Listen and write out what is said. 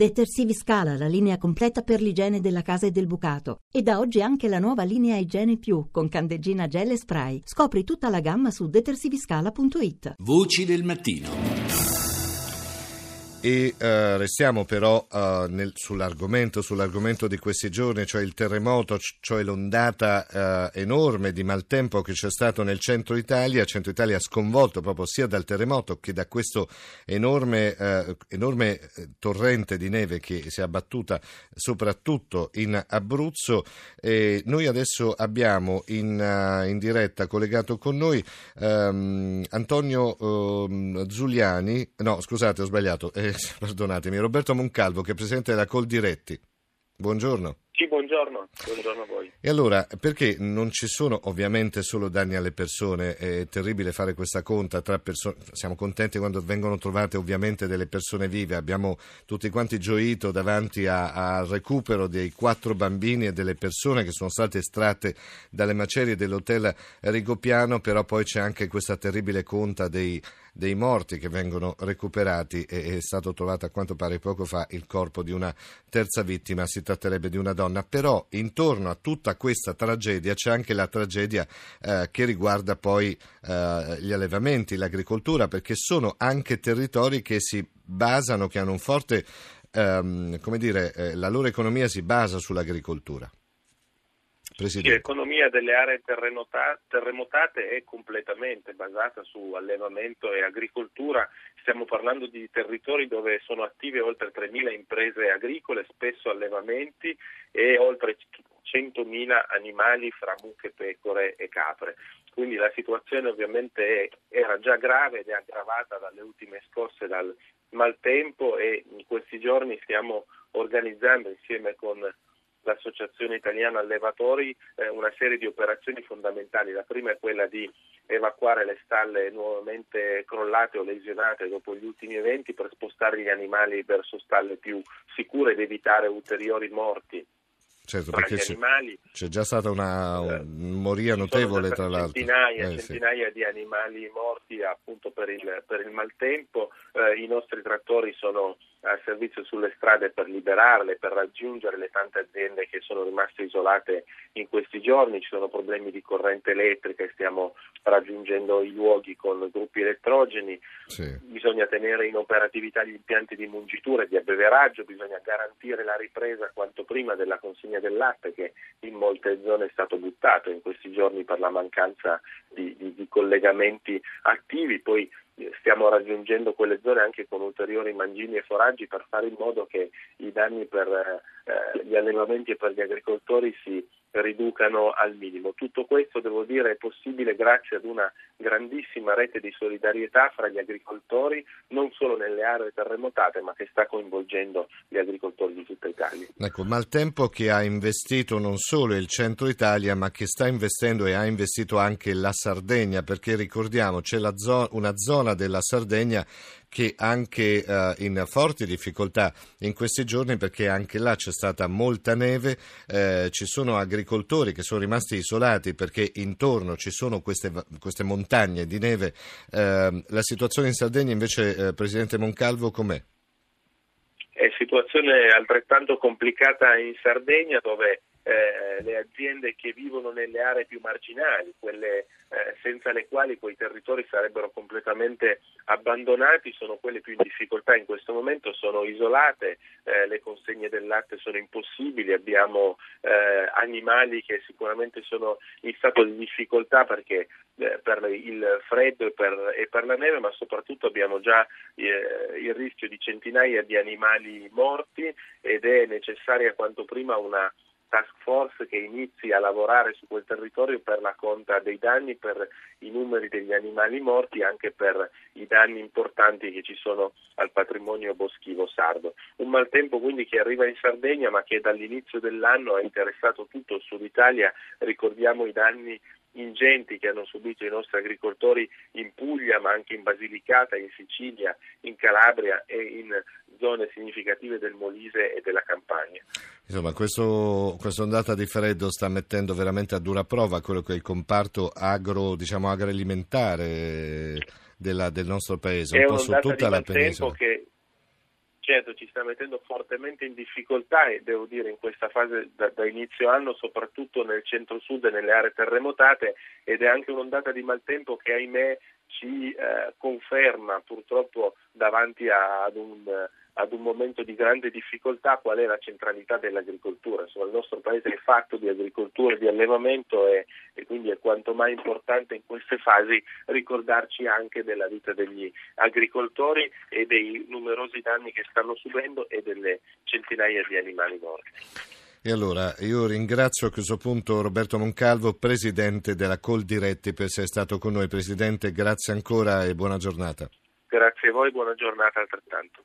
Detersivi Scala, la linea completa per l'igiene della casa e del bucato. E da oggi anche la nuova linea Igiene Più con candeggina gel e spray. Scopri tutta la gamma su detersiviscala.it. Voci del mattino. E uh, restiamo però uh, nel, sull'argomento, sull'argomento, di questi giorni, cioè il terremoto, cioè l'ondata uh, enorme di maltempo che c'è stato nel centro Italia. Centro Italia sconvolto proprio sia dal terremoto che da questo enorme, enorme torrente di neve che si è abbattuta soprattutto in Abruzzo. E noi adesso abbiamo in, in diretta collegato con noi um, Antonio um, Zuliani, no scusate ho sbagliato. Eh, perdonatemi, Roberto Moncalvo, che è presidente della Coldiretti. Buongiorno. Sì, buongiorno. buongiorno a voi. E allora, perché non ci sono ovviamente solo danni alle persone? È terribile fare questa conta tra persone. Siamo contenti quando vengono trovate ovviamente delle persone vive. Abbiamo tutti quanti gioito davanti al recupero dei quattro bambini e delle persone che sono state estratte dalle macerie dell'hotel Rigopiano, però poi c'è anche questa terribile conta dei dei morti che vengono recuperati e è stato trovato a quanto pare poco fa il corpo di una terza vittima, si tratterebbe di una donna, però intorno a tutta questa tragedia c'è anche la tragedia eh, che riguarda poi eh, gli allevamenti, l'agricoltura, perché sono anche territori che si basano, che hanno un forte, ehm, come dire, eh, la loro economia si basa sull'agricoltura. Presidente. L'economia delle aree terremotate è completamente basata su allevamento e agricoltura. Stiamo parlando di territori dove sono attive oltre 3.000 imprese agricole, spesso allevamenti e oltre 100.000 animali fra mucche, pecore e capre. Quindi la situazione ovviamente era già grave ed è aggravata dalle ultime scosse dal maltempo e in questi giorni stiamo organizzando insieme con l'Associazione Italiana Allevatori eh, una serie di operazioni fondamentali. La prima è quella di evacuare le stalle nuovamente crollate o lesionate dopo gli ultimi eventi per spostare gli animali verso stalle più sicure ed evitare ulteriori morti. Certo, perché c'è, c'è, già stata una un, moria notevole tra l'altro. Centinaia, eh, centinaia sì. di animali morti appunto per il, per il maltempo, eh, i nostri trattori sono al servizio sulle strade per liberarle, per raggiungere le tante aziende che sono rimaste isolate in questi giorni, ci sono problemi di corrente elettrica e stiamo raggiungendo i luoghi con gruppi elettrogeni, sì. bisogna tenere in operatività gli impianti di mungitura e di abbeveraggio, bisogna garantire la ripresa quanto prima della consegna del latte che in molte zone è stato buttato. In questi giorni per la mancanza di, di, di collegamenti attivi, poi stiamo raggiungendo quelle zone anche con ulteriori mangimi e foraggi per fare in modo che i danni per eh, gli allevamenti per gli agricoltori si riducano al minimo. Tutto questo, devo dire, è possibile grazie ad una grandissima rete di solidarietà fra gli agricoltori, non solo nelle aree terremotate, ma che sta coinvolgendo gli agricoltori di tutta Italia. Ecco, Maltempo che ha investito non solo il centro Italia, ma che sta investendo e ha investito anche la Sardegna, perché ricordiamo c'è zo- una zona della Sardegna che anche eh, in forti difficoltà in questi giorni perché anche là c'è stata molta neve, eh, ci sono agricoltori che sono rimasti isolati perché intorno ci sono queste, queste montagne di neve. Eh, la situazione in Sardegna invece, eh, Presidente Moncalvo, com'è? È situazione altrettanto complicata in Sardegna dove eh, le aziende che vivono nelle aree più marginali, quelle eh, senza le quali quei territori sarebbero completamente abbandonati, sono quelle più in difficoltà in questo momento, sono isolate, eh, le consegne del latte sono impossibili, abbiamo eh, animali che sicuramente sono in stato di difficoltà perché eh, per il freddo e per, e per, la neve, ma soprattutto abbiamo già eh, il rischio di centinaia di animali morti ed è necessaria quanto prima una task force che inizi a lavorare su quel territorio per la conta dei danni, per i numeri degli animali morti anche per i danni importanti che ci sono al patrimonio boschivo sardo. Un maltempo quindi che arriva in Sardegna ma che dall'inizio dell'anno ha interessato tutto il sud Italia, ricordiamo i danni ingenti che hanno subito i nostri agricoltori in Puglia, ma anche in Basilicata, in Sicilia, in Calabria e in zone significative del Molise e della Campania. Insomma, questo, questa ondata di freddo sta mettendo veramente a dura prova quello che è il comparto agro, diciamo, agroalimentare della, del nostro paese, un po' su tutta la penisola. Che certo ci sta mettendo fortemente in difficoltà e devo dire in questa fase da, da inizio anno soprattutto nel centro-sud e nelle aree terremotate ed è anche un'ondata di maltempo che ahimè ci eh, conferma purtroppo davanti a, ad un ad un momento di grande difficoltà qual è la centralità dell'agricoltura. Insomma, il nostro paese è fatto di agricoltura e di allevamento e, e, quindi è quanto mai importante in queste fasi ricordarci anche della vita degli agricoltori e dei numerosi danni che stanno subendo e delle centinaia di animali morti. E allora io ringrazio a questo punto Roberto Moncalvo, presidente della Coldiretti, per essere stato con noi. Presidente, grazie ancora e buona giornata. Grazie a voi, buona giornata altrettanto.